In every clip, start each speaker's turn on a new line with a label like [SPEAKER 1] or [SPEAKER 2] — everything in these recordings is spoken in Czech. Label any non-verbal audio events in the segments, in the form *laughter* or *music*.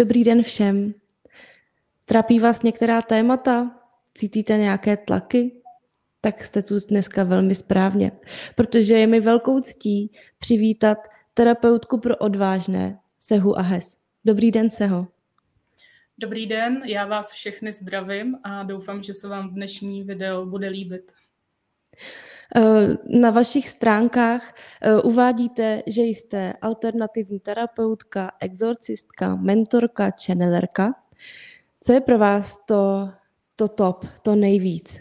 [SPEAKER 1] Dobrý den všem. Trápí vás některá témata? Cítíte nějaké tlaky? Tak jste tu dneska velmi správně, protože je mi velkou ctí přivítat terapeutku pro odvážné, Sehu Ahes. Dobrý den, Seho.
[SPEAKER 2] Dobrý den, já vás všechny zdravím a doufám, že se vám dnešní video bude líbit.
[SPEAKER 1] Eh, na vašich stránkách eh, uvádíte, že jste alternativní terapeutka, exorcistka, mentorka, channelerka. Co je pro vás to, to top, to nejvíc?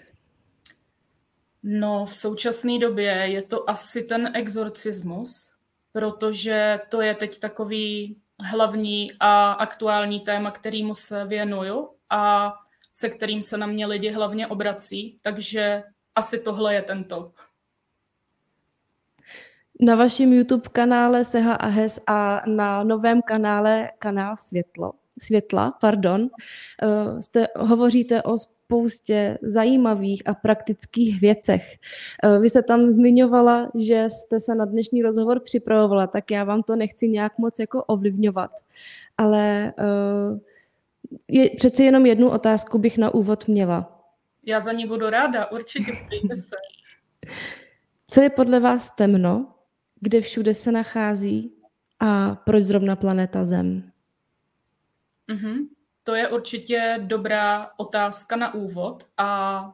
[SPEAKER 2] No, v současné době je to asi ten exorcismus, protože to je teď takový hlavní a aktuální téma, kterýmu se věnuju a se kterým se na mě lidi hlavně obrací, takže asi tohle je ten top.
[SPEAKER 1] Na vašem YouTube kanále Seha Ahes a na novém kanále Kanál Světlo, Světla, pardon, eh, jste, hovoříte o spoustě zajímavých a praktických věcech. Eh, vy se tam zmiňovala, že jste se na dnešní rozhovor připravovala, tak já vám to nechci nějak moc jako ovlivňovat. Ale eh, je, přeci jenom jednu otázku bych na úvod měla.
[SPEAKER 2] Já za ní budu ráda, určitě ptejte se.
[SPEAKER 1] Co je podle vás temno, kde všude se nachází a proč zrovna planeta Zem?
[SPEAKER 2] Mm-hmm. To je určitě dobrá otázka na úvod a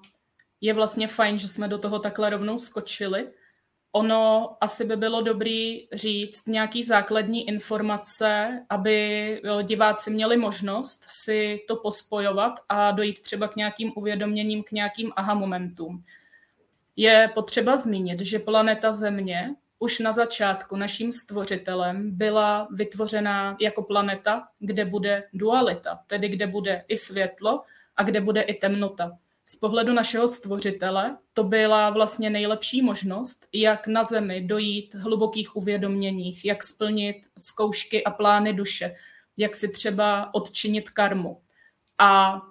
[SPEAKER 2] je vlastně fajn, že jsme do toho takhle rovnou skočili. Ono asi by bylo dobrý říct nějaký základní informace, aby diváci měli možnost si to pospojovat a dojít třeba k nějakým uvědoměním, k nějakým aha momentům. Je potřeba zmínit, že planeta Země už na začátku naším stvořitelem byla vytvořena jako planeta, kde bude dualita, tedy kde bude i světlo a kde bude i temnota. Z pohledu našeho stvořitele to byla vlastně nejlepší možnost, jak na Zemi dojít hlubokých uvědoměních, jak splnit zkoušky a plány duše, jak si třeba odčinit karmu. A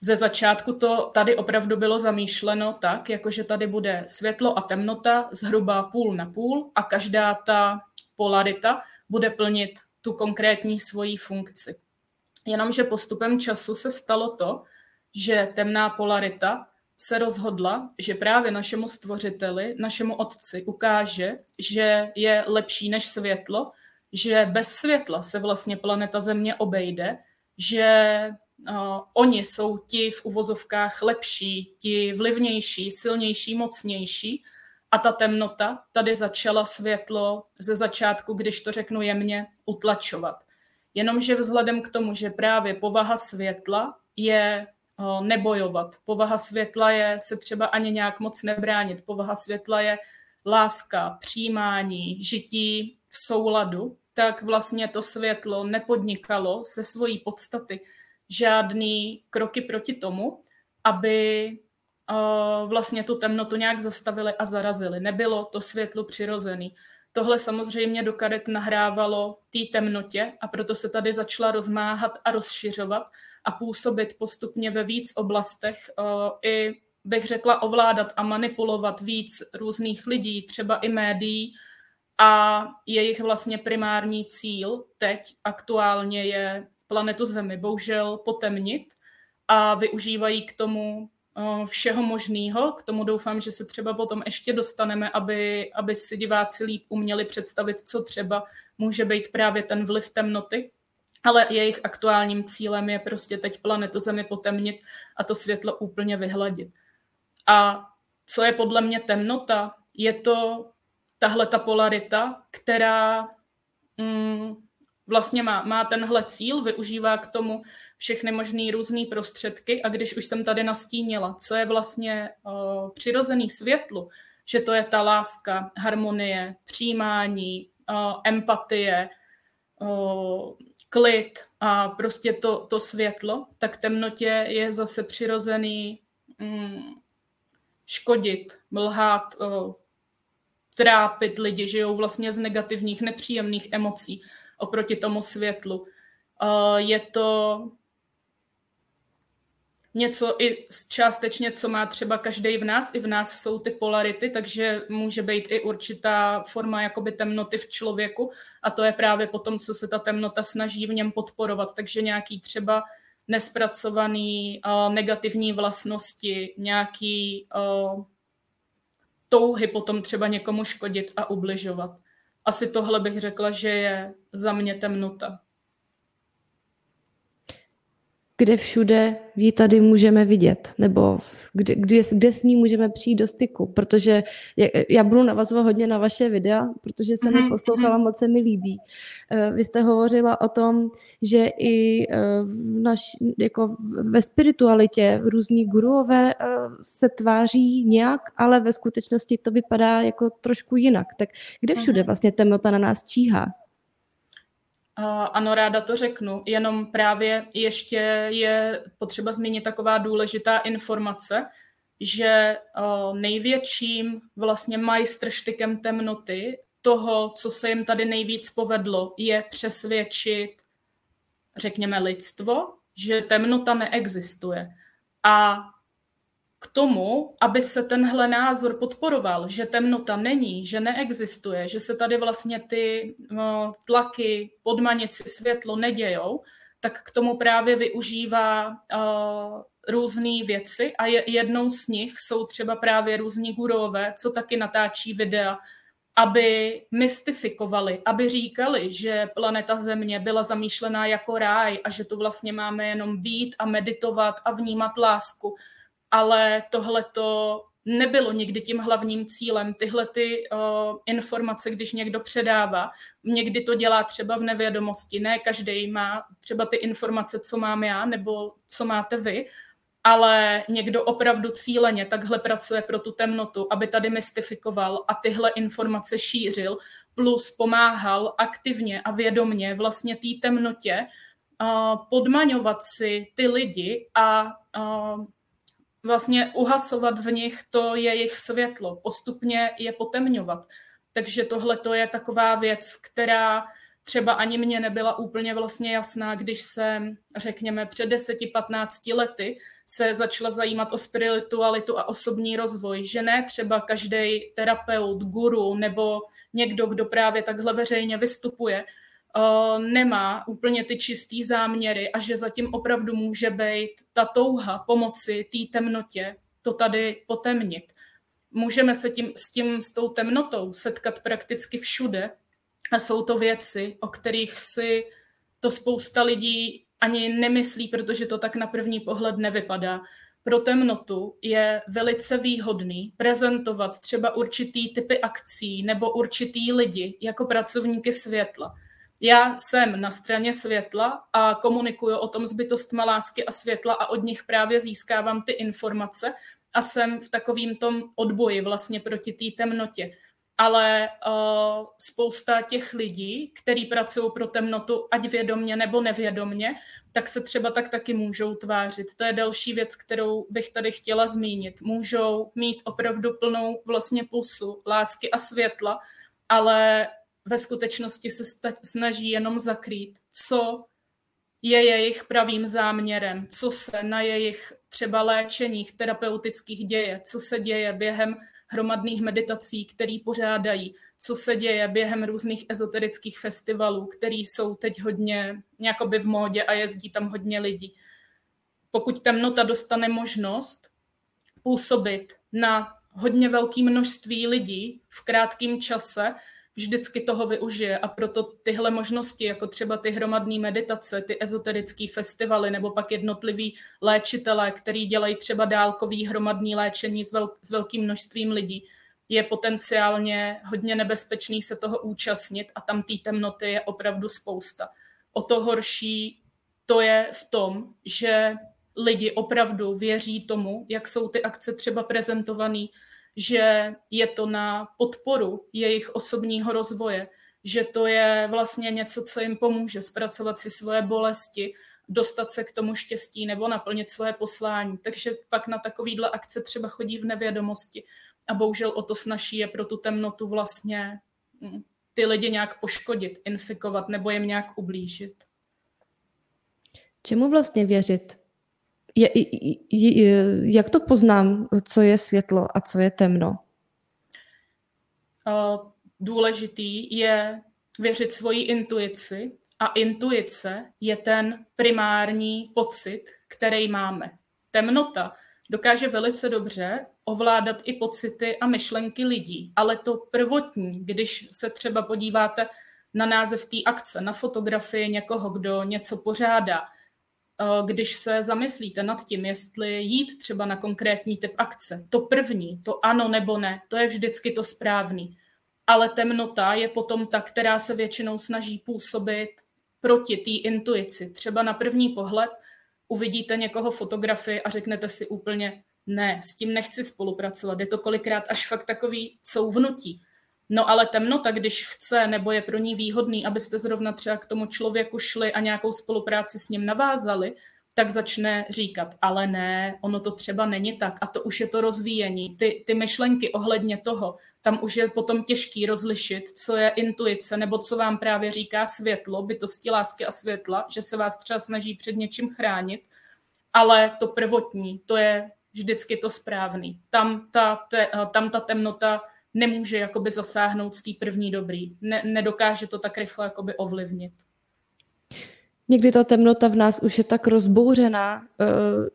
[SPEAKER 2] ze začátku to tady opravdu bylo zamýšleno tak, jakože tady bude světlo a temnota zhruba půl na půl a každá ta polarita bude plnit tu konkrétní svoji funkci. Jenomže postupem času se stalo to, že temná polarita se rozhodla, že právě našemu stvořiteli, našemu otci ukáže, že je lepší než světlo, že bez světla se vlastně planeta Země obejde, že uh, oni jsou ti v uvozovkách lepší, ti vlivnější, silnější, mocnější a ta temnota tady začala světlo ze začátku, když to řeknu jemně, utlačovat. Jenomže vzhledem k tomu, že právě povaha světla je nebojovat, povaha světla je se třeba ani nějak moc nebránit, povaha světla je láska, přijímání, žití v souladu, tak vlastně to světlo nepodnikalo se svojí podstaty žádný kroky proti tomu, aby uh, vlastně tu temnotu nějak zastavili a zarazili. Nebylo to světlo přirozený. Tohle samozřejmě do karet nahrávalo té temnotě a proto se tady začala rozmáhat a rozšiřovat a působit postupně ve víc oblastech uh, i bych řekla ovládat a manipulovat víc různých lidí, třeba i médií a jejich vlastně primární cíl teď aktuálně je planetu Zemi bohužel potemnit a využívají k tomu eh, všeho možného. K tomu doufám, že se třeba potom ještě dostaneme, aby, aby si diváci líp uměli představit, co třeba může být právě ten vliv temnoty. Ale jejich aktuálním cílem je prostě teď planetu Zemi potemnit a to světlo úplně vyhladit. A co je podle mě temnota? Je to tahle ta polarita, která mm, vlastně má, má tenhle cíl, využívá k tomu všechny možné různé prostředky a když už jsem tady nastínila, co je vlastně uh, přirozený světlu, že to je ta láska, harmonie, přijímání, uh, empatie, uh, klid a prostě to, to světlo, tak temnotě je zase přirozený um, škodit, mlhát, uh, trápit lidi, žijou vlastně z negativních, nepříjemných emocí oproti tomu světlu. Je to něco i částečně, co má třeba každý v nás. I v nás jsou ty polarity, takže může být i určitá forma jakoby temnoty v člověku a to je právě potom, co se ta temnota snaží v něm podporovat. Takže nějaký třeba nespracovaný uh, negativní vlastnosti, nějaký uh, touhy potom třeba někomu škodit a ubližovat. Asi tohle bych řekla, že je za mě temnota
[SPEAKER 1] kde všude ji tady můžeme vidět, nebo kde, kde, kde s ní můžeme přijít do styku, protože já budu navazovat hodně na vaše videa, protože jsem mm-hmm. poslouchala, mhm. moc se mi líbí. Eh, vy jste hovořila o tom, že i eh, v naš, jako ve spiritualitě různí guruové eh, se tváří nějak, ale ve skutečnosti to vypadá jako trošku jinak. Tak kde všude mhm. vlastně temnota na nás číhá?
[SPEAKER 2] Ano, ráda to řeknu, jenom právě ještě je potřeba zmínit taková důležitá informace, že největším vlastně majstrštykem temnoty toho, co se jim tady nejvíc povedlo, je přesvědčit, řekněme, lidstvo, že temnota neexistuje. A k tomu, aby se tenhle názor podporoval, že temnota není, že neexistuje, že se tady vlastně ty no, tlaky, podmanici, světlo nedějou, tak k tomu právě využívá uh, různé věci a je, jednou z nich jsou třeba právě různí gurové, co taky natáčí videa, aby mystifikovali, aby říkali, že planeta Země byla zamýšlená jako ráj a že tu vlastně máme jenom být a meditovat a vnímat lásku ale tohle to nebylo nikdy tím hlavním cílem. Tyhle ty uh, informace, když někdo předává, někdy to dělá třeba v nevědomosti. Ne každý má třeba ty informace, co mám já, nebo co máte vy, ale někdo opravdu cíleně takhle pracuje pro tu temnotu, aby tady mystifikoval a tyhle informace šířil, plus pomáhal aktivně a vědomně vlastně té temnotě uh, podmaňovat si ty lidi a uh, vlastně uhasovat v nich to jejich světlo, postupně je potemňovat. Takže tohle to je taková věc, která třeba ani mně nebyla úplně vlastně jasná, když jsem, řekněme, před 10-15 lety se začala zajímat o spiritualitu a osobní rozvoj, že ne třeba každý terapeut, guru nebo někdo, kdo právě takhle veřejně vystupuje, nemá úplně ty čistý záměry a že zatím opravdu může být ta touha pomoci té temnotě to tady potemnit. Můžeme se tím, s tím, s tou temnotou setkat prakticky všude a jsou to věci, o kterých si to spousta lidí ani nemyslí, protože to tak na první pohled nevypadá. Pro temnotu je velice výhodný prezentovat třeba určitý typy akcí nebo určitý lidi jako pracovníky světla já jsem na straně světla a komunikuju o tom s bytostma lásky a světla a od nich právě získávám ty informace a jsem v takovým tom odboji vlastně proti té temnotě. Ale uh, spousta těch lidí, kteří pracují pro temnotu, ať vědomně nebo nevědomně, tak se třeba tak taky můžou tvářit. To je další věc, kterou bych tady chtěla zmínit. Můžou mít opravdu plnou vlastně pusu lásky a světla, ale ve skutečnosti se snaží jenom zakrýt, co je jejich pravým záměrem, co se na jejich třeba léčeních terapeutických děje, co se děje během hromadných meditací, který pořádají, co se děje během různých ezoterických festivalů, který jsou teď hodně nějakoby v módě a jezdí tam hodně lidí. Pokud temnota dostane možnost působit na hodně velké množství lidí v krátkém čase, vždycky toho využije a proto tyhle možnosti, jako třeba ty hromadné meditace, ty ezoterické festivaly nebo pak jednotliví léčitelé, který dělají třeba dálkový hromadný léčení s, velk- s velkým množstvím lidí, je potenciálně hodně nebezpečný se toho účastnit a tam té temnoty je opravdu spousta. O to horší to je v tom, že lidi opravdu věří tomu, jak jsou ty akce třeba prezentované, že je to na podporu jejich osobního rozvoje, že to je vlastně něco, co jim pomůže zpracovat si svoje bolesti, dostat se k tomu štěstí nebo naplnit svoje poslání. Takže pak na takovýhle akce třeba chodí v nevědomosti. A bohužel o to snaží je pro tu temnotu vlastně hm, ty lidi nějak poškodit, infikovat nebo jim nějak ublížit.
[SPEAKER 1] Čemu vlastně věřit? Jak to poznám, co je světlo a co je temno?
[SPEAKER 2] Důležitý je věřit svoji intuici a intuice je ten primární pocit, který máme. Temnota dokáže velice dobře ovládat i pocity a myšlenky lidí, ale to prvotní, když se třeba podíváte na název té akce, na fotografii někoho, kdo něco pořádá, eh, když se zamyslíte nad tím, jestli jít třeba na konkrétní typ akce, to první, to ano nebo ne, to je vždycky to správný. Ale temnota je potom ta, která se většinou snaží působit proti té intuici. Třeba na první pohled uvidíte někoho fotografii a řeknete si úplně, ne, s tím nechci spolupracovat. Je to kolikrát až fakt takový couvnutí. No ale temnota, když chce nebo je pro ní výhodný, abyste zrovna třeba k tomu člověku šli a nějakou spolupráci s ním navázali, tak začne říkat, ale ne, ono to třeba není tak a to už je to rozvíjení. Ty, ty myšlenky ohledně toho, tam už je potom těžký rozlišit, co je intuice nebo co vám právě říká světlo, bytosti lásky a světla, že se vás třeba snaží před něčím chránit, ale to prvotní, to je vždycky to správný. Tam ta, te, tam ta temnota nemůže jakoby zasáhnout z té první dobrý. Ne, nedokáže to tak rychle jakoby ovlivnit.
[SPEAKER 1] Někdy ta temnota v nás už je tak rozbouřená, eh,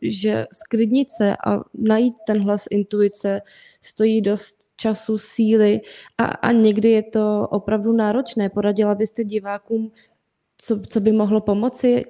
[SPEAKER 1] že sklidnit se a najít ten hlas intuice stojí dost času, síly a, a někdy je to opravdu náročné. Poradila byste divákům, co, co by mohlo pomoci?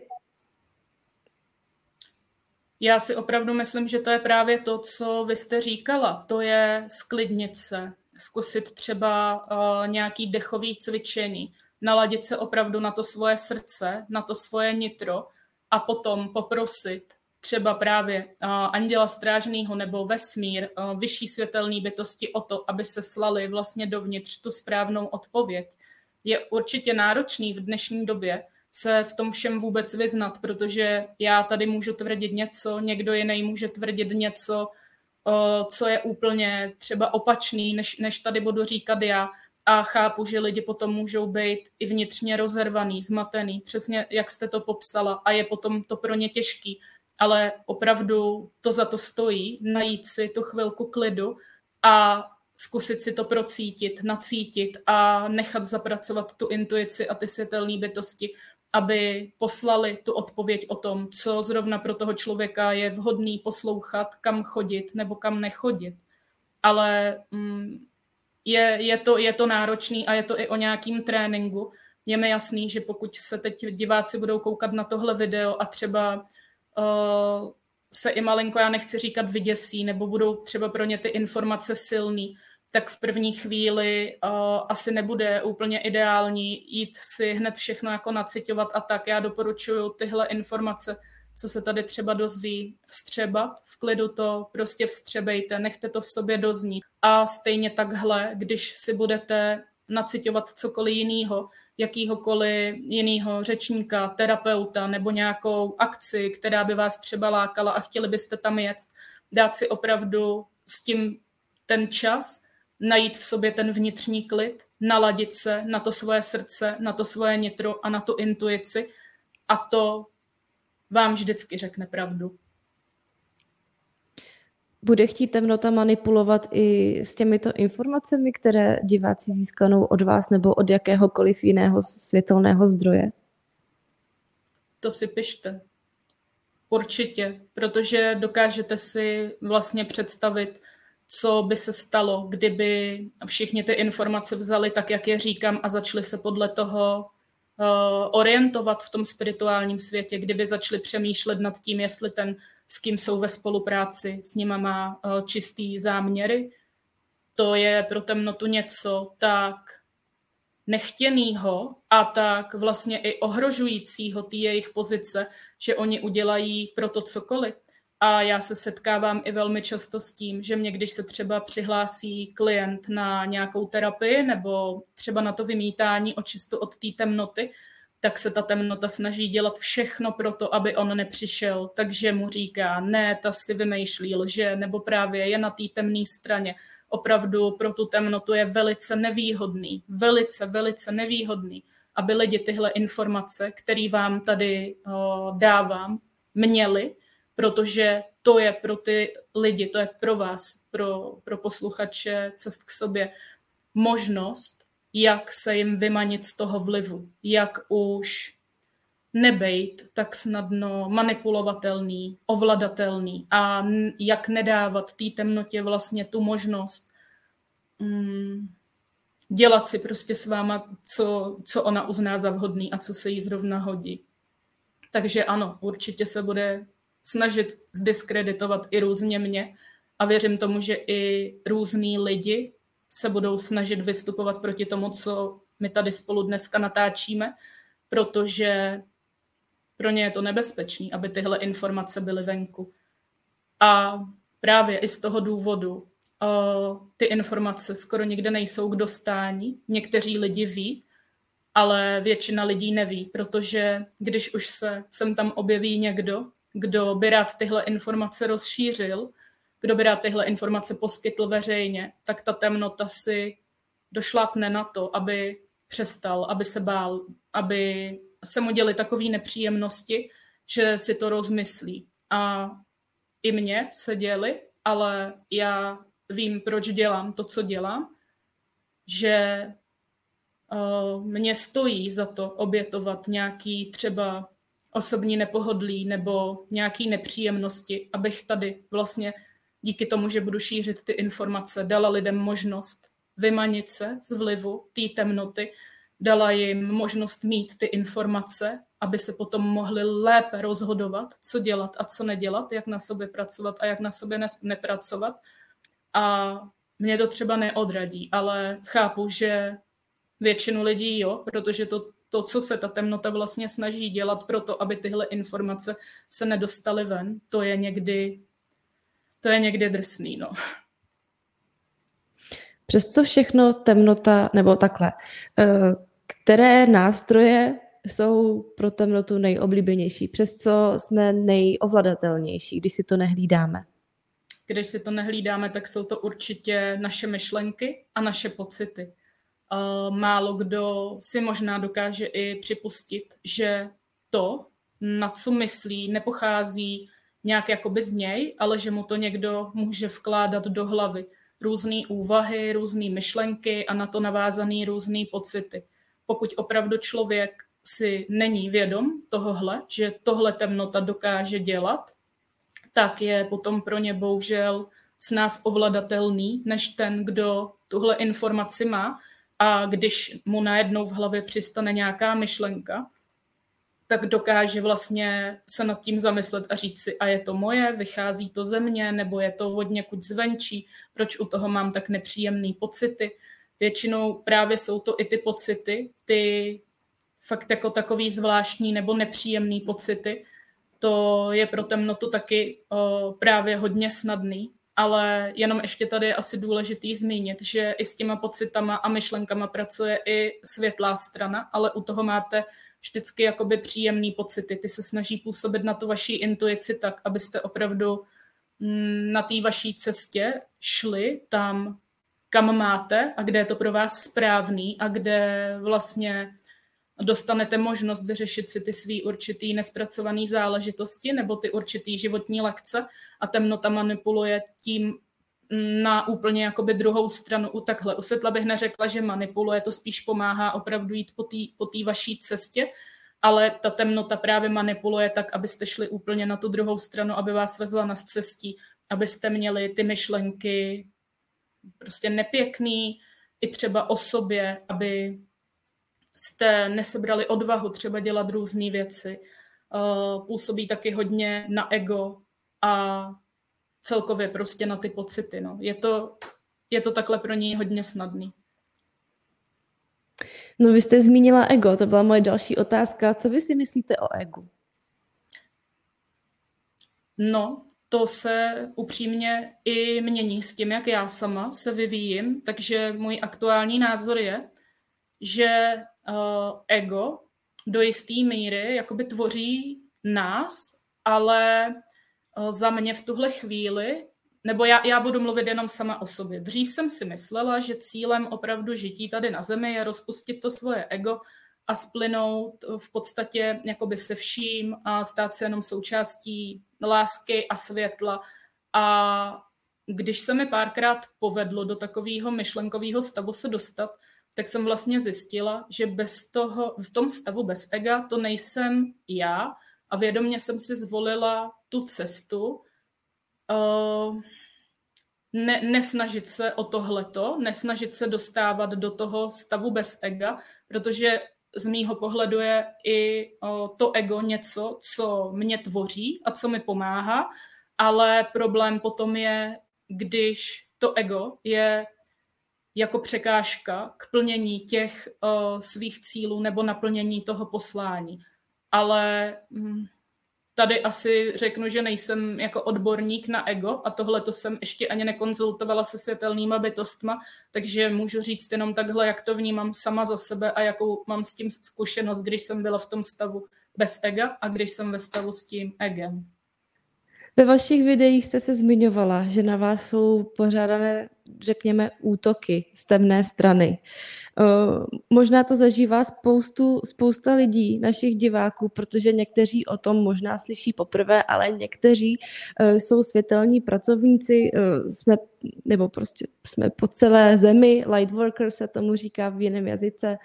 [SPEAKER 2] Já si opravdu myslím, že to je právě to, co vy jste říkala. To je sklidnit se, zkusit třeba uh, nějaký dechový cvičení, naladit se opravdu na to svoje srdce, na to svoje nitro a potom poprosit třeba právě uh, anděla strážného nebo vesmír, uh, vyšší světelné bytosti o to, aby se slali vlastně dovnitř tu správnou odpověď. Je určitě náročný v dnešní době se v tom všem vůbec vyznat, protože já tady můžu tvrdit něco, někdo jiný může tvrdit něco, co je úplně třeba opačný, než, než tady budu říkat já. A chápu, že lidi potom můžou být i vnitřně rozervaný, zmatený, přesně jak jste to popsala a je potom to pro ně těžký. Ale opravdu to za to stojí, najít si tu chvilku klidu a zkusit si to procítit, nacítit a nechat zapracovat tu intuici a ty světelné bytosti, aby poslali tu odpověď o tom, co zrovna pro toho člověka je vhodný poslouchat, kam chodit nebo kam nechodit. Ale mm, je, je, to, je to náročný a je to i o nějakým tréninku. Je mi jasný, že pokud se teď diváci budou koukat na tohle video a třeba uh, se i malinko, já nechci říkat, vyděsí, nebo budou třeba pro ně ty informace silný, tak v první chvíli uh, asi nebude úplně ideální jít si hned všechno jako nacitovat a tak. Já doporučuji tyhle informace, co se tady třeba dozví, vstřebat, v klidu to prostě vstřebejte, nechte to v sobě doznít. A stejně takhle, když si budete nacitovat cokoliv jiného, jakýhokoliv jiného řečníka, terapeuta nebo nějakou akci, která by vás třeba lákala a chtěli byste tam jet, dát si opravdu s tím ten čas, najít v sobě ten vnitřní klid, naladit se na to svoje srdce, na to svoje nitro a na tu intuici a to vám vždycky řekne pravdu.
[SPEAKER 1] Bude chtít temnota manipulovat i s těmito informacemi, které diváci získanou od vás nebo od jakéhokoliv jiného světelného zdroje?
[SPEAKER 2] To si pište. Určitě, protože dokážete si vlastně představit, co by se stalo, kdyby všichni ty informace vzali tak, jak je říkám, a začali se podle toho uh, orientovat v tom spirituálním světě, kdyby začali přemýšlet nad tím, jestli ten, s kým jsou ve spolupráci, s nima má uh, čistý záměry. To je pro temnotu něco tak nechtěnýho a tak vlastně i ohrožujícího ty jejich pozice, že oni udělají pro to cokoliv. A já se setkávám i velmi často s tím, že mě, když se třeba přihlásí klient na nějakou terapii nebo třeba na to vymítání očistu od té temnoty, tak se ta temnota snaží dělat všechno pro to, aby on nepřišel. Takže mu říká, ne, ta si vymýšlí lže, nebo právě je na té temné straně. Opravdu pro tu temnotu je velice nevýhodný, velice, velice nevýhodný, aby lidi tyhle informace, které vám tady o, dávám, měli, protože to je pro ty lidi, to je pro vás, pro, pro posluchače Cest k sobě, možnost, jak se jim vymanit z toho vlivu, jak už nebejt tak snadno manipulovatelný, ovladatelný a jak nedávat té temnotě vlastně tu možnost mm, dělat si prostě s váma, co, co ona uzná za vhodný a co se jí zrovna hodí. Takže ano, určitě se bude snažit zdiskreditovat i různě mě a věřím tomu, že i různí lidi se budou snažit vystupovat proti tomu, co my tady spolu dneska natáčíme, protože pro ně je to nebezpečné, aby tyhle informace byly venku. A právě i z toho důvodu uh, ty informace skoro nikde nejsou k dostání. Někteří lidi ví, ale většina lidí neví, protože když už se sem tam objeví někdo, kdo by rád tyhle informace rozšířil, kdo by rád tyhle informace poskytl veřejně, tak ta temnota si došlapne na to, aby přestal, aby se bál, aby se mu děly takové nepříjemnosti, že si to rozmyslí. A i mně se děly, ale já vím, proč dělám to, co dělám, že uh, mě stojí za to obětovat nějaký třeba osobní nepohodlí nebo nějaký nepříjemnosti, abych tady vlastně díky tomu, že budu šířit ty informace, dala lidem možnost vymanit se z vlivu té temnoty dala jim možnost mít ty informace, aby se potom mohli lépe rozhodovat, co dělat a co nedělat, jak na sobě pracovat a jak na sobě nepracovat. A mě to třeba neodradí, ale chápu, že většinu lidí jo, protože to, to, co se ta temnota vlastně snaží dělat pro to, aby tyhle informace se nedostaly ven, to je někdy, to je někdy drsný, no.
[SPEAKER 1] Přes co všechno temnota, nebo takhle, eh, které nástroje jsou pro temnotu nejoblíbenější, přes co jsme nejovladatelnější, když si to nehlídáme?
[SPEAKER 2] Když si to nehlídáme, tak jsou to určitě naše myšlenky a naše pocity. Málo kdo si možná dokáže i připustit, že to, na co myslí, nepochází nějak jakoby z něj, ale že mu to někdo může vkládat do hlavy. Různé úvahy, různé myšlenky a na to navázané různé pocity pokud opravdu člověk si není vědom tohohle, že tohle temnota dokáže dělat, tak je potom pro ně bohužel s nás ovladatelný, než ten, kdo tuhle informaci má. A když mu najednou v hlavě přistane nějaká myšlenka, tak dokáže vlastně se nad tím zamyslet a říct si, a je to moje, vychází to ze mě, nebo je to od někud zvenčí, proč u toho mám tak nepříjemné pocity většinou právě jsou to i ty pocity, ty fakt jako takový zvláštní nebo nepříjemný pocity. To je pro temnotu taky o, právě hodně snadný, ale jenom ještě tady je asi důležitý zmínit, že i s těma pocitama a myšlenkama pracuje i světlá strana, ale u toho máte vždycky jakoby příjemný pocity. Ty se snaží působit na tu vaší intuici tak, abyste opravdu mm, na té vaší cestě šli tam, kam máte a kde je to pro vás správný a kde vlastně dostanete možnost vyřešit si ty svý určitý nespracovaný záležitosti nebo ty určitý životní lekce a temnota manipuluje tím na úplně jakoby druhou stranu. U takhle u bych neřekla, že manipuluje, to spíš pomáhá opravdu jít po té po vaší cestě, ale ta temnota právě manipuluje tak, abyste šli úplně na tu druhou stranu, aby vás vezla na cestí, abyste měli ty myšlenky prostě nepěkný i třeba o sobě, aby jste nesebrali odvahu třeba dělat různé věci. Uh, působí taky hodně na ego a celkově prostě na ty pocity. No. Je, to, je to takhle pro ní hodně snadný.
[SPEAKER 1] No vy jste zmínila ego, to byla moje další otázka. Co vy si myslíte o egu?
[SPEAKER 2] No, to se upřímně i mění s tím, jak já sama se vyvíjím, takže můj aktuální názor je, že uh, ego do jisté míry jakoby tvoří nás, ale uh, za mě v tuhle chvíli, nebo já, já budu mluvit jenom sama o sobě. Dřív jsem si myslela, že cílem opravdu žití tady na zemi je rozpustit to svoje ego a splynout v podstatě jakoby se vším a stát se jenom součástí lásky a světla. A když se mi párkrát povedlo do takového myšlenkového stavu se dostat, tak jsem vlastně zjistila, že bez toho, v tom stavu bez ega to nejsem já a vědomě jsem si zvolila tu cestu, uh, ne, nesnažit se o tohleto, nesnažit se dostávat do toho stavu bez ega, protože z mýho pohledu je i uh, to ego něco, co mě tvoří a co mi pomáhá, ale problém potom je, když to ego je jako překážka k plnění těch uh, svých cílů nebo naplnění toho poslání. Ale hm, tady asi řeknu, že nejsem jako odborník na ego a tohle to jsem ještě ani nekonzultovala se světelnýma bytostma, takže můžu říct jenom takhle, jak to vnímám sama za sebe a jakou mám s tím zkušenost, když jsem byla v tom stavu bez ega a když jsem ve stavu s tím egem.
[SPEAKER 1] Ve vašich videích jste se zmiňovala, že na vás jsou pořádané, řekněme, útoky z temné strany. Uh, možná to zažívá spoustu, spousta lidí, našich diváků, protože někteří o tom možná slyší poprvé, ale někteří uh, jsou světelní pracovníci, uh, jsme, nebo prostě jsme po celé zemi, lightworker se tomu říká v jiném jazyce,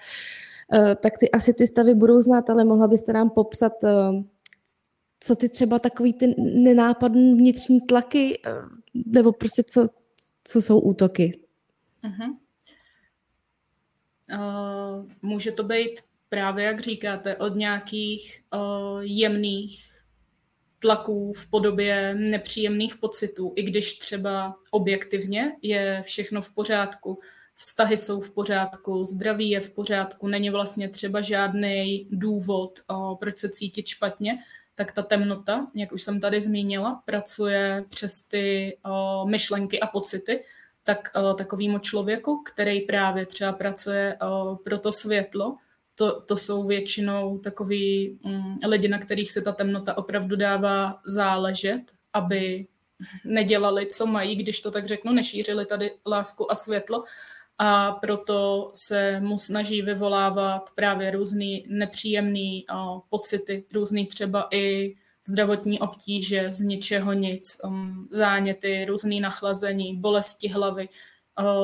[SPEAKER 1] tak ty asi ty stavy budou znát, ale mohla byste nám popsat co ty třeba takový ty nenápadné vnitřní tlaky, eh, nebo prostě co, co jsou útoky? Uh-huh.
[SPEAKER 2] Uh, může to být právě, jak říkáte, od nějakých uh, jemných tlaků v podobě nepříjemných pocitů, i když třeba objektivně je všechno v pořádku, vztahy jsou v pořádku, zdraví je v pořádku, není vlastně třeba žádný důvod, proč se cítit špatně, tak ta temnota, jak už jsem tady zmínila, pracuje přes ty uh, myšlenky a pocity, tak takovýmu člověku, který právě třeba pracuje uh, pro to světlo, to, to jsou většinou takový um, lidi, na kterých se ta temnota opravdu dává záležet, aby nedělali, co mají, když to tak řeknu, nešířili tady lásku a světlo, a proto se mu snaží vyvolávat právě různý nepříjemný uh, pocity, různý třeba i zdravotní obtíže z ničeho nic, záněty, různý nachlazení, bolesti hlavy,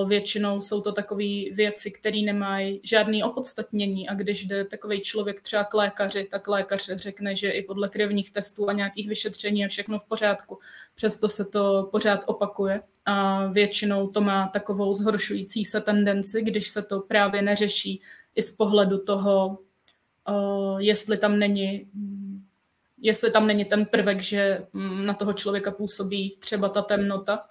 [SPEAKER 2] Většinou jsou to takové věci, které nemají žádný opodstatnění. A když jde takový člověk třeba k lékaři, tak lékař řekne, že i podle krevních testů a nějakých vyšetření je všechno v pořádku. Přesto se to pořád opakuje a většinou to má takovou zhoršující se tendenci, když se to právě neřeší i z pohledu toho, jestli tam není jestli tam není ten prvek, že na toho člověka působí třeba ta temnota,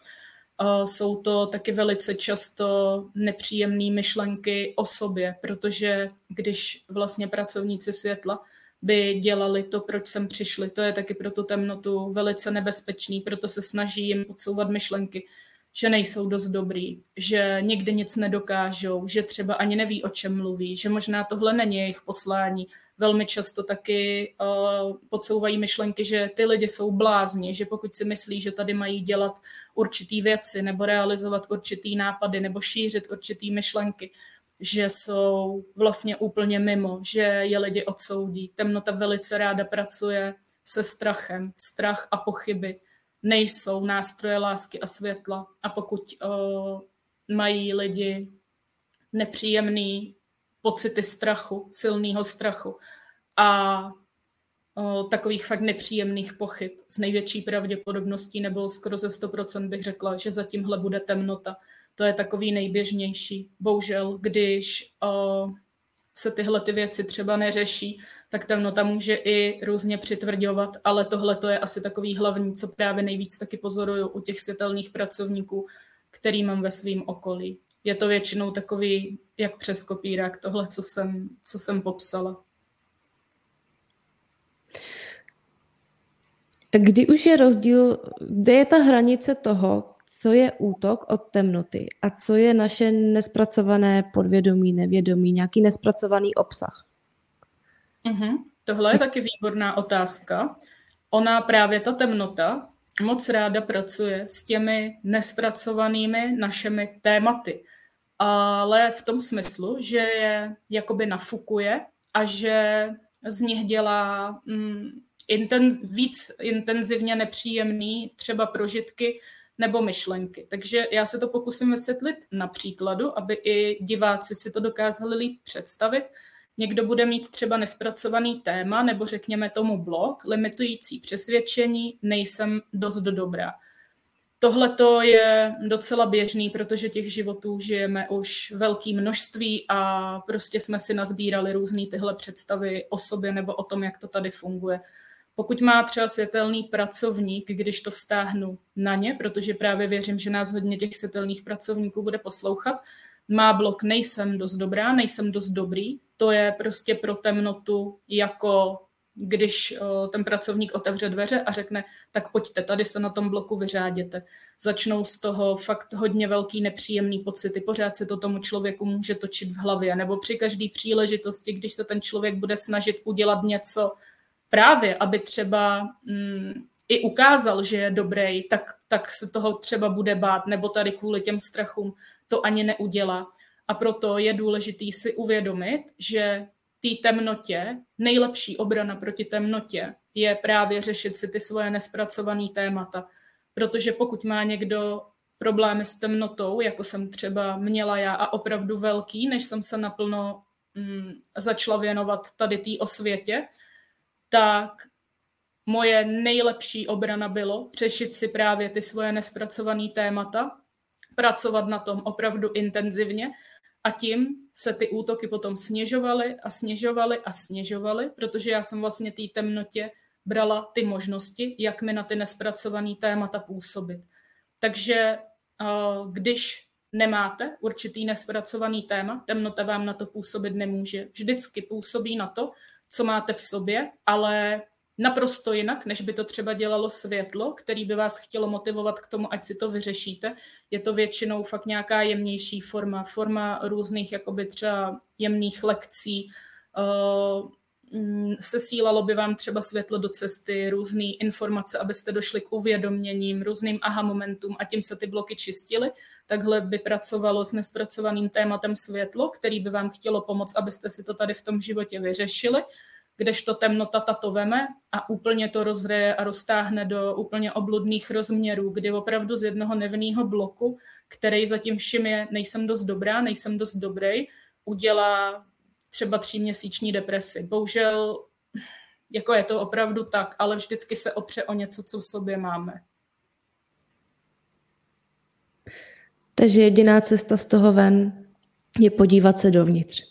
[SPEAKER 2] jsou to taky velice často nepříjemné myšlenky o sobě, protože když vlastně pracovníci světla by dělali to, proč sem přišli, to je taky pro tu temnotu velice nebezpečný, proto se snaží jim podsouvat myšlenky, že nejsou dost dobrý, že někdy nic nedokážou, že třeba ani neví, o čem mluví, že možná tohle není jejich poslání, velmi často taky uh, podsouvají myšlenky, že ty lidi jsou blázni, že pokud si myslí, že tady mají dělat určitý věci nebo realizovat určitý nápady nebo šířit určitý myšlenky, že jsou vlastně úplně mimo, že je lidi odsoudí. Temnota velice ráda pracuje se strachem. Strach a pochyby nejsou nástroje lásky a světla. A pokud uh, mají lidi nepříjemný pocity strachu, silného strachu a o, takových fakt nepříjemných pochyb s největší pravděpodobností nebo skoro ze 100% bych řekla, že za tímhle bude temnota. To je takový nejběžnější. Bohužel, když o, se tyhle ty věci třeba neřeší, tak temnota může i různě přitvrdovat, ale tohle to je asi takový hlavní, co právě nejvíc taky pozoruju u těch světelných pracovníků, který mám ve svém okolí je to většinou takový, jak přes kopírák, tohle, co jsem, co jsem popsala.
[SPEAKER 1] Kdy už je rozdíl, kde je ta hranice toho, co je útok od temnoty a co je naše nespracované podvědomí, nevědomí, nějaký nespracovaný obsah?
[SPEAKER 2] Uh-huh. Tohle je taky výborná otázka. Ona právě ta temnota moc ráda pracuje s těmi nespracovanými našimi tématy ale v tom smyslu, že je jakoby nafukuje a že z nich dělá mm, inten, víc intenzivně nepříjemný třeba prožitky nebo myšlenky. Takže já se to pokusím vysvětlit na příkladu, aby i diváci si to dokázali líp představit. Někdo bude mít třeba nespracovaný téma nebo řekněme tomu blok, limitující přesvědčení, nejsem dost dobrá. Tohle to je docela běžný, protože těch životů žijeme už velké množství a prostě jsme si nazbírali různé tyhle představy o sobě nebo o tom, jak to tady funguje. Pokud má třeba světelný pracovník, když to vztáhnu na ně, protože právě věřím, že nás hodně těch světelných pracovníků bude poslouchat, má blok nejsem dost dobrá, nejsem dost dobrý, to je prostě pro temnotu jako když ten pracovník otevře dveře a řekne, tak pojďte, tady se na tom bloku vyřáděte. Začnou z toho fakt hodně velký nepříjemný pocity, pořád se to tomu člověku může točit v hlavě, nebo při každé příležitosti, když se ten člověk bude snažit udělat něco právě, aby třeba mm, i ukázal, že je dobrý, tak, tak se toho třeba bude bát, nebo tady kvůli těm strachům to ani neudělá. A proto je důležité si uvědomit, že té temnotě, nejlepší obrana proti temnotě je právě řešit si ty svoje nespracované témata. Protože pokud má někdo problémy s temnotou, jako jsem třeba měla já a opravdu velký, než jsem se naplno mm, začala věnovat tady té osvětě, tak moje nejlepší obrana bylo řešit si právě ty svoje nespracované témata, pracovat na tom opravdu intenzivně a tím se ty útoky potom sněžovaly a sněžovaly a sněžovaly, protože já jsem vlastně té temnotě brala ty možnosti, jak mi na ty nespracované témata působit. Takže když nemáte určitý nespracovaný téma, temnota vám na to působit nemůže. Vždycky působí na to, co máte v sobě, ale naprosto jinak, než by to třeba dělalo světlo, který by vás chtělo motivovat k tomu, ať si to vyřešíte. Je to většinou fakt nějaká jemnější forma, forma různých jakoby třeba jemných lekcí, uh, sesílalo by vám třeba světlo do cesty, různé informace, abyste došli k uvědoměním, různým aha momentům a tím se ty bloky čistily. Takhle by pracovalo s nespracovaným tématem světlo, který by vám chtělo pomoct, abyste si to tady v tom životě vyřešili kdežto temnota tato veme a úplně to rozreje a roztáhne do úplně obludných rozměrů, kdy opravdu z jednoho nevného bloku, který zatím všim je nejsem dost dobrá, nejsem dost dobrý, udělá třeba tříměsíční depresi. Bohužel jako je to opravdu tak, ale vždycky se opře o něco, co v sobě máme.
[SPEAKER 1] Takže jediná cesta z toho ven je podívat se dovnitř.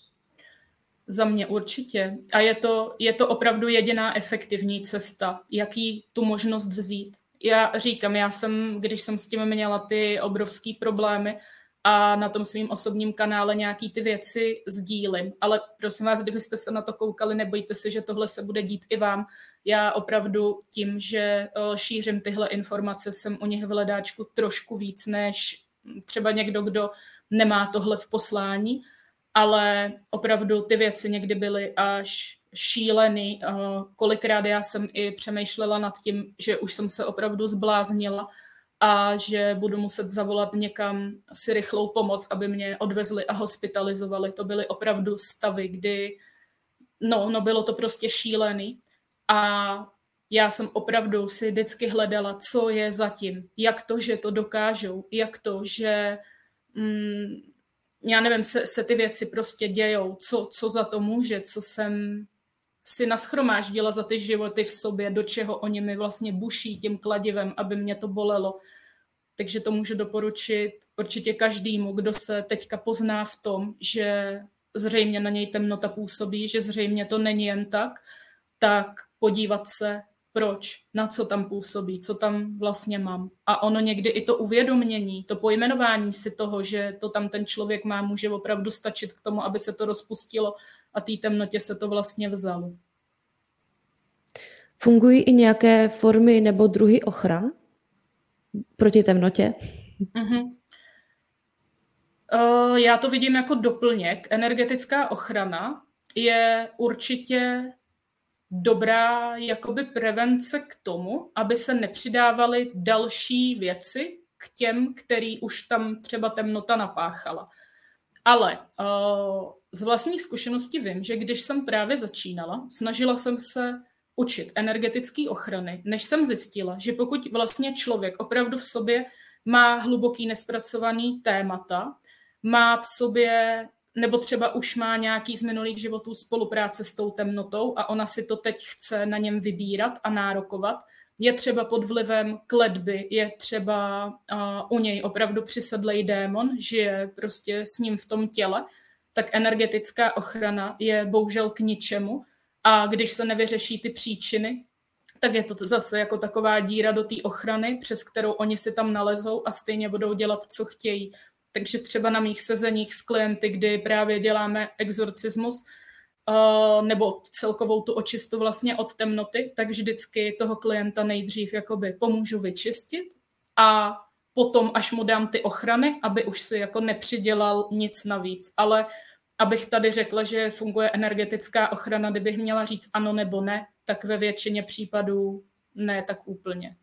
[SPEAKER 2] Za mě určitě. A je to, je to opravdu jediná efektivní cesta, jaký tu možnost vzít. Já říkám, já jsem, když jsem s tím měla ty obrovský problémy a na tom svým osobním kanále nějaký ty věci sdílím, ale prosím vás, kdybyste se na to koukali, nebojte se, že tohle se bude dít i vám. Já opravdu tím, že eh, šířím tyhle informace, jsem u nich v hledáčku trošku víc než třeba někdo, kdo nemá tohle v poslání ale opravdu ty věci někdy byly až šílený. Kolikrát já jsem i přemýšlela nad tím, že už jsem se opravdu zbláznila a že budu muset zavolat někam si rychlou pomoc, aby mě odvezli a hospitalizovali. To byly opravdu stavy, kdy no, no bylo to prostě šílený. A já jsem opravdu si vždycky hledala, co je zatím, jak to, že to dokážou, jak to, že mm, já nevím, se, se ty věci prostě dějou, co, co za to může, co jsem si naschromáždila za ty životy v sobě, do čeho oni mi vlastně buší tím kladivem, aby mě to bolelo. Takže to můžu doporučit určitě každému, kdo se teďka pozná v tom, že zřejmě na něj temnota působí, že zřejmě to není jen tak, tak podívat se proč, na co tam působí, co tam vlastně mám. A ono někdy i to uvědomění, to pojmenování si toho, že to tam ten člověk má, může opravdu stačit k tomu, aby se to rozpustilo a té temnotě se to vlastně vzalo.
[SPEAKER 1] Fungují i nějaké formy nebo druhy ochran proti temnotě?
[SPEAKER 2] Uh-huh. Uh, já to vidím jako doplněk. Energetická ochrana je určitě dobrá jakoby prevence k tomu, aby se nepřidávaly další věci k těm, který už tam třeba temnota napáchala. Ale uh, z vlastní zkušenosti vím, že když jsem právě začínala, snažila jsem se učit energetické ochrany, než jsem zjistila, že pokud vlastně člověk opravdu v sobě má hluboký nespracovaný témata, má v sobě, nebo třeba už má nějaký z minulých životů spolupráce s tou temnotou a ona si to teď chce na něm vybírat a nárokovat, je třeba pod vlivem kledby, je třeba uh, u něj opravdu přisedlej démon, žije prostě s ním v tom těle, tak energetická ochrana je bohužel k ničemu. A když se nevyřeší ty příčiny, tak je to zase jako taková díra do té ochrany, přes kterou oni si tam nalezou a stejně budou dělat, co chtějí. Takže třeba na mých sezeních s klienty, kdy právě děláme exorcismus, uh, nebo celkovou tu očistu vlastně od temnoty, tak vždycky toho klienta nejdřív jakoby pomůžu vyčistit a potom, až mu dám ty ochrany, aby už si jako nepřidělal nic navíc. Ale abych tady řekla, že funguje energetická ochrana, kdybych měla říct ano nebo ne, tak ve většině případů ne tak úplně.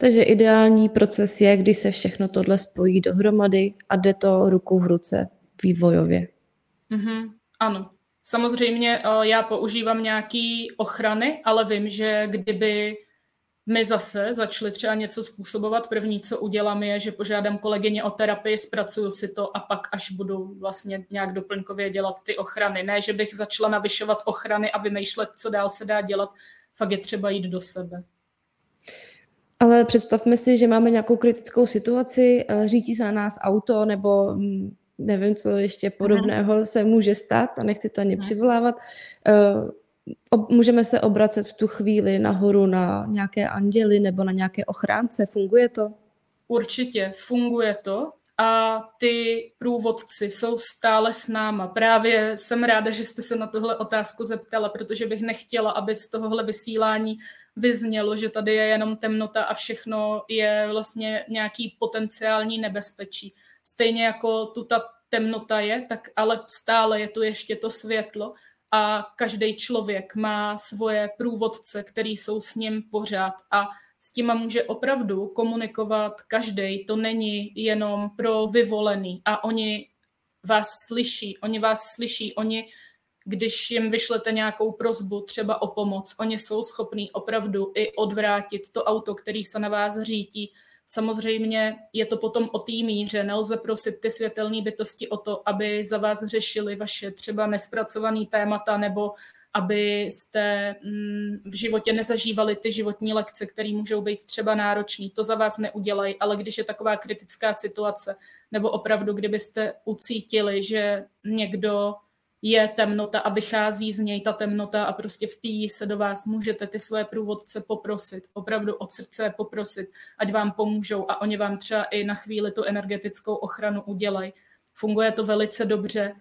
[SPEAKER 1] Takže ideální proces je, kdy se všechno tohle spojí dohromady a jde to ruku v ruce vývojově.
[SPEAKER 2] Mm-hmm, ano. Samozřejmě eh, já používám nějaký ochrany, ale vím, že kdyby my zase začali třeba něco způsobovat, první, co udělám, je, že požádám kolegyně o terapii, zpracuju si to a pak až budu vlastně nějak doplňkově dělat ty ochrany. Ne, že bych začala navyšovat ochrany a vymýšlet, co dál se dá dělat, fakt je třeba jít do sebe.
[SPEAKER 1] Ale představme si, že máme nějakou kritickou situaci, eh, řítí se na nás auto nebo mm, nevím, co ještě podobného se může stát a nechci to ani přivolávat. Eh, můžeme se obracet v tu chvíli nahoru na nějaké anděly nebo na nějaké ochránce. Funguje to?
[SPEAKER 2] Určitě, funguje to a ty průvodci jsou stále s náma. Právě jsem ráda, že jste se na tohle otázku zeptala, protože bych nechtěla, aby z tohohle vysílání vyznělo, že tady je jenom temnota a všechno je vlastně nějaký potenciální nebezpečí. Stejně jako tu ta temnota je, tak ale stále je tu ještě to světlo a každý člověk má svoje průvodce, který jsou s ním pořád a s tím může opravdu komunikovat každý. To není jenom pro vyvolený a oni vás slyší, oni vás slyší, oni, když jim vyšlete nějakou prozbu třeba o pomoc, oni jsou schopní opravdu i odvrátit to auto, který se na vás řítí, Samozřejmě je to potom o té míře. Nelze prosit ty světelné bytosti o to, aby za vás řešili vaše třeba nespracované témata nebo abyste mm, v životě nezažívali ty životní lekce, které můžou být třeba náročné. To za vás neudělají, ale když je taková kritická situace, nebo opravdu, kdybyste ucítili, že někdo je temnota a vychází z něj ta temnota a prostě vpíjí se do vás, můžete ty své průvodce poprosit, opravdu od srdce poprosit, ať vám pomůžou a oni vám třeba i na chvíli tu energetickou ochranu udělají. Funguje to velice dobře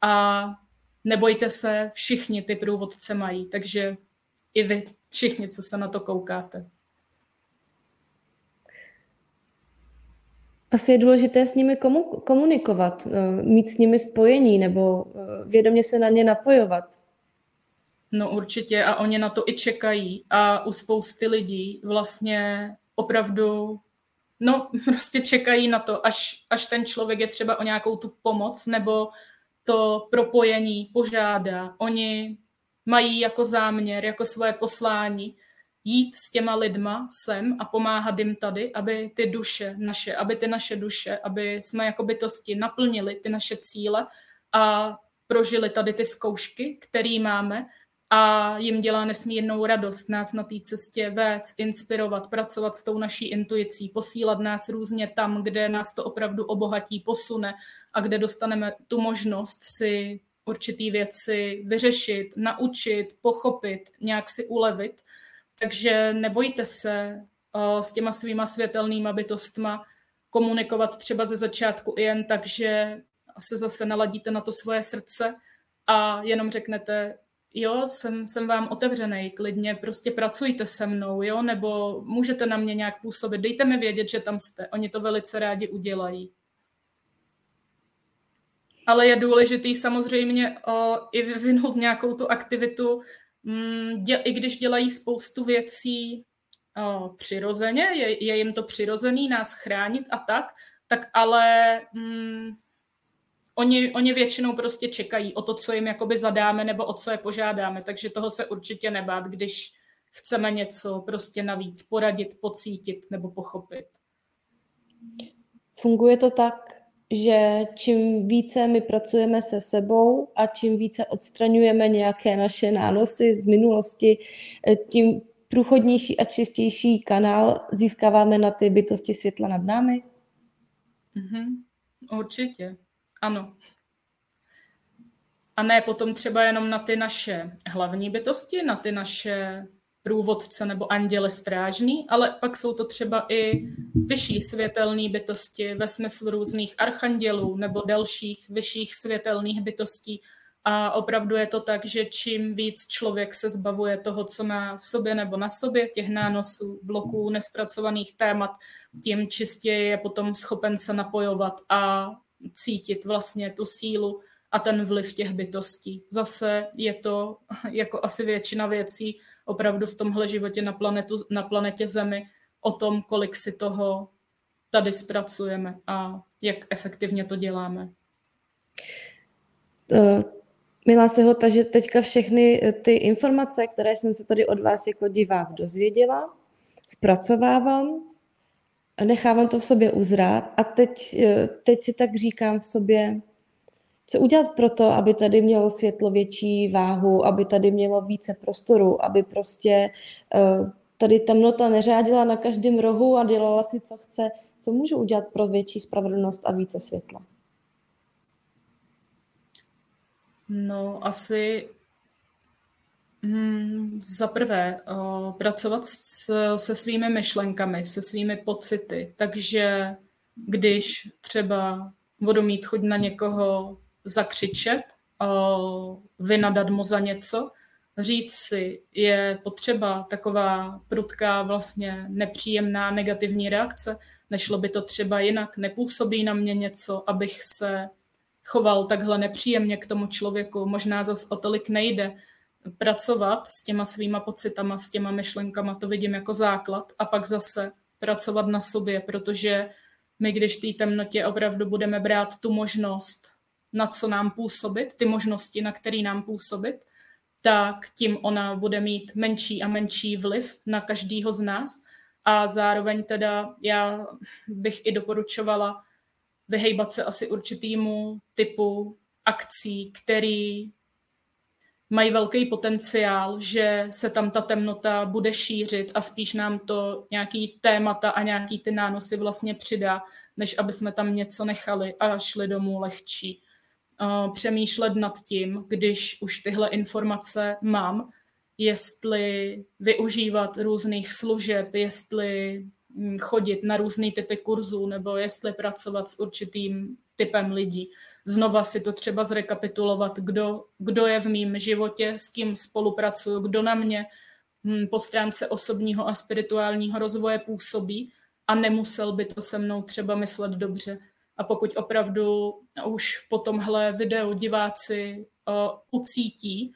[SPEAKER 2] a nebojte se, všichni ty průvodce mají, takže i vy, všichni, co se na to koukáte.
[SPEAKER 1] Asi je důležité s nimi komunikovat, eh, mít s nimi spojení nebo eh, vědomě se na ně napojovat.
[SPEAKER 2] No určitě a oni na to i čekají a u spousty lidí vlastně opravdu no *laughs* prostě čekají na to, až, až ten člověk je třeba o nějakou tu pomoc nebo to propojení požádá. Oni mají jako záměr, jako své poslání jít s těma lidma sem a pomáhat jim tady, aby ty duše naše, aby ty naše duše, aby jsme jako bytosti naplnili ty naše cíle a prožili tady ty zkoušky, které máme a jim dělá nesmírnou radost nás na té cestě vést, inspirovat, pracovat s tou naší intuicí, posílat nás různě tam, kde nás to opravdu obohatí, posune a kde dostaneme tu možnost si určitý věci vyřešit, naučit, pochopit, nějak si ulevit takže nebojte se uh, s těma svýma světelnýma bytostma komunikovat třeba ze začátku i jen tak, že se zase naladíte na to svoje srdce a jenom řeknete, jo, jsem, jsem vám otevřený, klidně prostě pracujte se mnou, jo, nebo můžete na mě nějak působit, dejte mi vědět, že tam jste, oni to velice rádi udělají. Ale je důležitý samozřejmě o, i vyvinout nějakou tu aktivitu dě, i když dělají spoustu věcí o, přirozeně, je, je jim to přirozený nás chránit a tak, tak ale mm, oni, oni většinou prostě čekají o to, co jim jakoby zadáme nebo o co je požádáme, takže toho se určitě nebát, když chceme něco prostě navíc poradit, pocítit nebo pochopit.
[SPEAKER 1] Funguje to tak, že čím více my pracujeme se sebou a čím více odstraňujeme nějaké naše nánosy z minulosti, eh, tím průchodnější a čistější kanál získáváme na ty bytosti světla nad námi?
[SPEAKER 2] Mm-hmm. Určitě, ano. A ne potom třeba jenom na ty naše hlavní bytosti, na ty naše průvodce nebo anděle strážný, ale pak jsou to třeba i vyšší světelné bytosti ve smyslu různých archandělů nebo dalších vyšších světelných bytostí. A opravdu je to tak, že čím víc člověk se zbavuje toho, co má v sobě nebo na sobě, těch nánosů, bloků, nespracovaných témat, tím čistěji je potom schopen se napojovat a cítit vlastně tu sílu a ten vliv těch bytostí. Zase je to, *laughs* jako asi většina věcí, opravdu v tomhle životě na, planetu, na planetě Zemi o tom, kolik si toho tady zpracujeme a jak efektivně to děláme.
[SPEAKER 1] Uh, milá Sehota, že teďka všechny eh, ty informace, které jsem se tady od vás jako divák dozvěděla, zpracovávám, nechávám to v sobě uzrát a teď, eh, teď si tak říkám v sobě, co udělat pro to, aby tady mělo světlo větší váhu, aby tady mělo více prostoru, aby prostě uh, tady temnota neřádila na každém rohu a dělala si, co chce. Co můžu udělat pro větší spravedlnost a více světla?
[SPEAKER 2] No, asi hmm, za prvé uh, pracovat s, se svými myšlenkami, se svými pocity. Takže když třeba budu mít chuť na někoho zakřičet, vynadat mu za něco, říct si, je potřeba taková prudká, vlastně nepříjemná negativní reakce, nešlo by to třeba jinak, nepůsobí na mě něco, abych se choval takhle nepříjemně k tomu člověku, možná zase o tolik nejde pracovat s těma svýma pocitama, s těma myšlenkama, to vidím jako základ a pak zase pracovat na sobě, protože my, když té temnotě opravdu budeme brát tu možnost na co nám působit, ty možnosti, na který nám působit, tak tím ona bude mít menší a menší vliv na každýho z nás. A zároveň teda já bych i doporučovala vyhejbat se asi určitýmu typu akcí, který mají velký potenciál, že se tam ta temnota bude šířit a spíš nám to nějaký témata a nějaký ty nánosy vlastně přidá, než aby jsme tam něco nechali a šli domů lehčí přemýšlet nad tím, když už tyhle informace mám, jestli využívat různých služeb, jestli hm, chodit na různé typy kurzů nebo jestli pracovat s určitým typem lidí. Znova si to třeba zrekapitulovat, kdo, kdo je v mém životě, s kým spolupracuju, kdo na mě hm, po stránce osobního a spirituálního rozvoje působí a nemusel by to se mnou třeba myslet dobře. A pokud opravdu už po tomhle videu diváci uh, ucítí,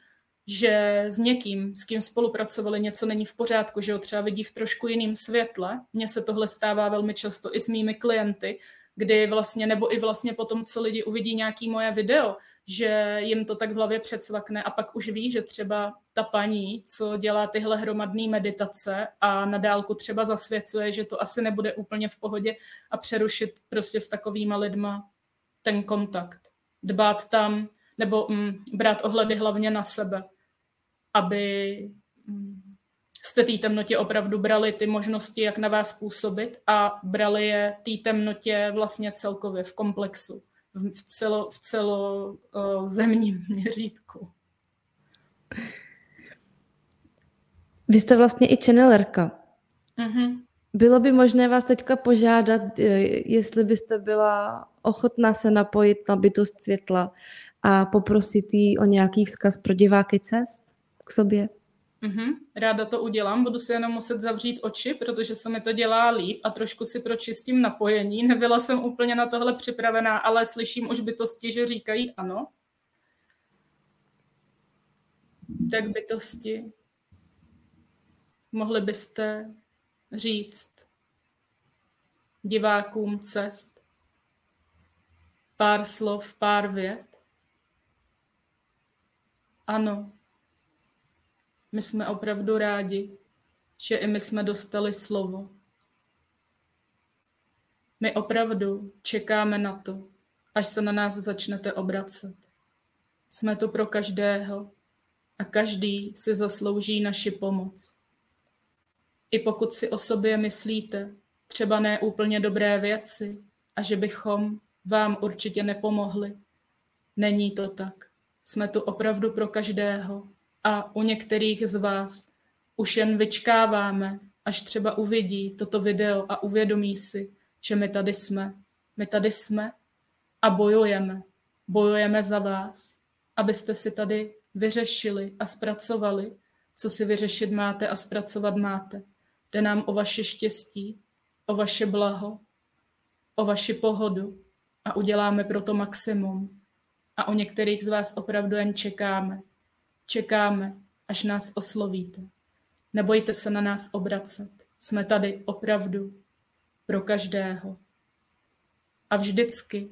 [SPEAKER 2] že s někým, s kým spolupracovali, něco není v pořádku, že ho třeba vidí v trošku jiném světle. Mně se tohle stává velmi často i s mými klienty, kdy vlastně, nebo i vlastně potom, co lidi uvidí nějaký moje video, že jim to tak v hlavě předsvakne a pak už ví, že třeba ta paní, co dělá tyhle hromadné meditace a na dálku třeba zasvěcuje, že to asi nebude úplně v pohodě a přerušit prostě s takovýma lidma ten kontakt. Dbát tam, nebo mm, brát ohledy hlavně na sebe, aby mm, jste té temnotě opravdu brali ty možnosti, jak na vás působit a brali je té temnotě vlastně celkově v komplexu v, celo, v celo zemním *laughs* měřítku.
[SPEAKER 1] Vy jste vlastně i channelerka. Mm-hmm. Bylo by možné vás teďka požádat, jestli byste byla ochotná se napojit na bytost světla a poprosit jí o nějaký vzkaz pro diváky cest k sobě?
[SPEAKER 2] Mm-hmm. Ráda to udělám, budu si jenom muset zavřít oči, protože se mi to dělá líp a trošku si pročistím napojení. Nebyla jsem úplně na tohle připravená, ale slyším už bytosti, že říkají ano. Tak bytosti, mohli byste říct divákům cest, Pár slov, pár vět? Ano, my jsme opravdu rádi, že i my jsme dostali slovo. My opravdu čekáme na to, až se na nás začnete obracet. Jsme tu pro každého a každý si zaslouží naši pomoc. I pokud si o sobě myslíte třeba ne úplně dobré věci a že bychom vám určitě nepomohli, není to tak. Jsme tu opravdu pro každého a u některých z vás už jen vyčkáváme, až třeba uvidí toto video a uvědomí si, že my tady jsme. My tady jsme a bojujeme. Bojujeme za vás, abyste si tady vyřešili a zpracovali, co si vyřešit máte a zpracovat máte. Jde nám o vaše štěstí, o vaše blaho, o vaši pohodu a uděláme proto maximum. A o některých z vás opravdu jen čekáme. Čekáme, až nás oslovíte. Nebojte se na nás obracet. Jsme tady opravdu pro každého. A vždycky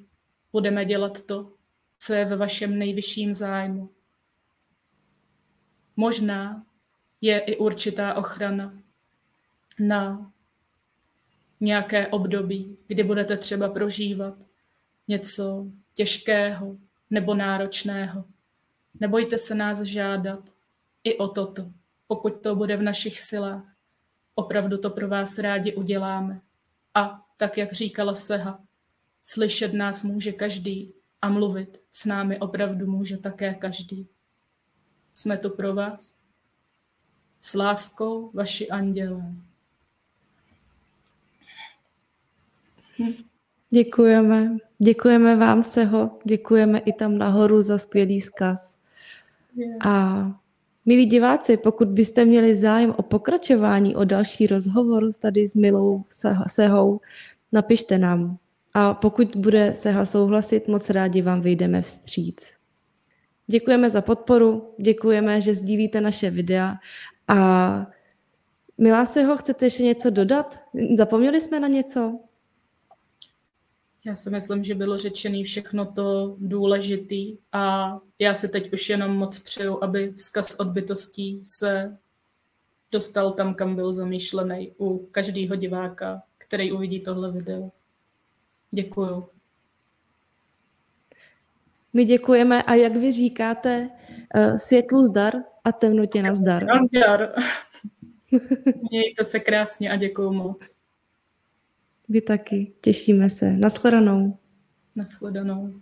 [SPEAKER 2] budeme dělat to, co je ve vašem nejvyšším zájmu. Možná je i určitá ochrana na nějaké období, kdy budete třeba prožívat něco těžkého nebo náročného. Nebojte se nás žádat i o toto, pokud to bude v našich silách. Opravdu to pro vás rádi uděláme. A tak, jak říkala Seha, slyšet nás může každý a mluvit s námi opravdu může také každý. Jsme tu pro vás. S láskou vaši andělé.
[SPEAKER 1] Děkujeme. Děkujeme vám, Seho. Děkujeme i tam nahoru za skvělý zkaz. A milí diváci, pokud byste měli zájem o pokračování, o další rozhovor tady s Milou Sehou, napište nám. A pokud bude Seha souhlasit, moc rádi vám vyjdeme vstříc. Děkujeme za podporu, děkujeme, že sdílíte naše videa a Milá Seho, chcete ještě něco dodat? Zapomněli jsme na něco?
[SPEAKER 2] Já si myslím, že bylo řečené všechno to důležitý a já si teď už jenom moc přeju, aby vzkaz od bytostí se dostal tam, kam byl zamýšlený u každého diváka, který uvidí tohle video. Děkuju.
[SPEAKER 1] My děkujeme a jak vy říkáte, eh, světlu zdar a temnotě na zdar.
[SPEAKER 2] Nazdar. *laughs* Mějte se krásně a děkuju moc.
[SPEAKER 1] Vy taky. Těšíme se. Naschledanou.
[SPEAKER 2] Naschledanou.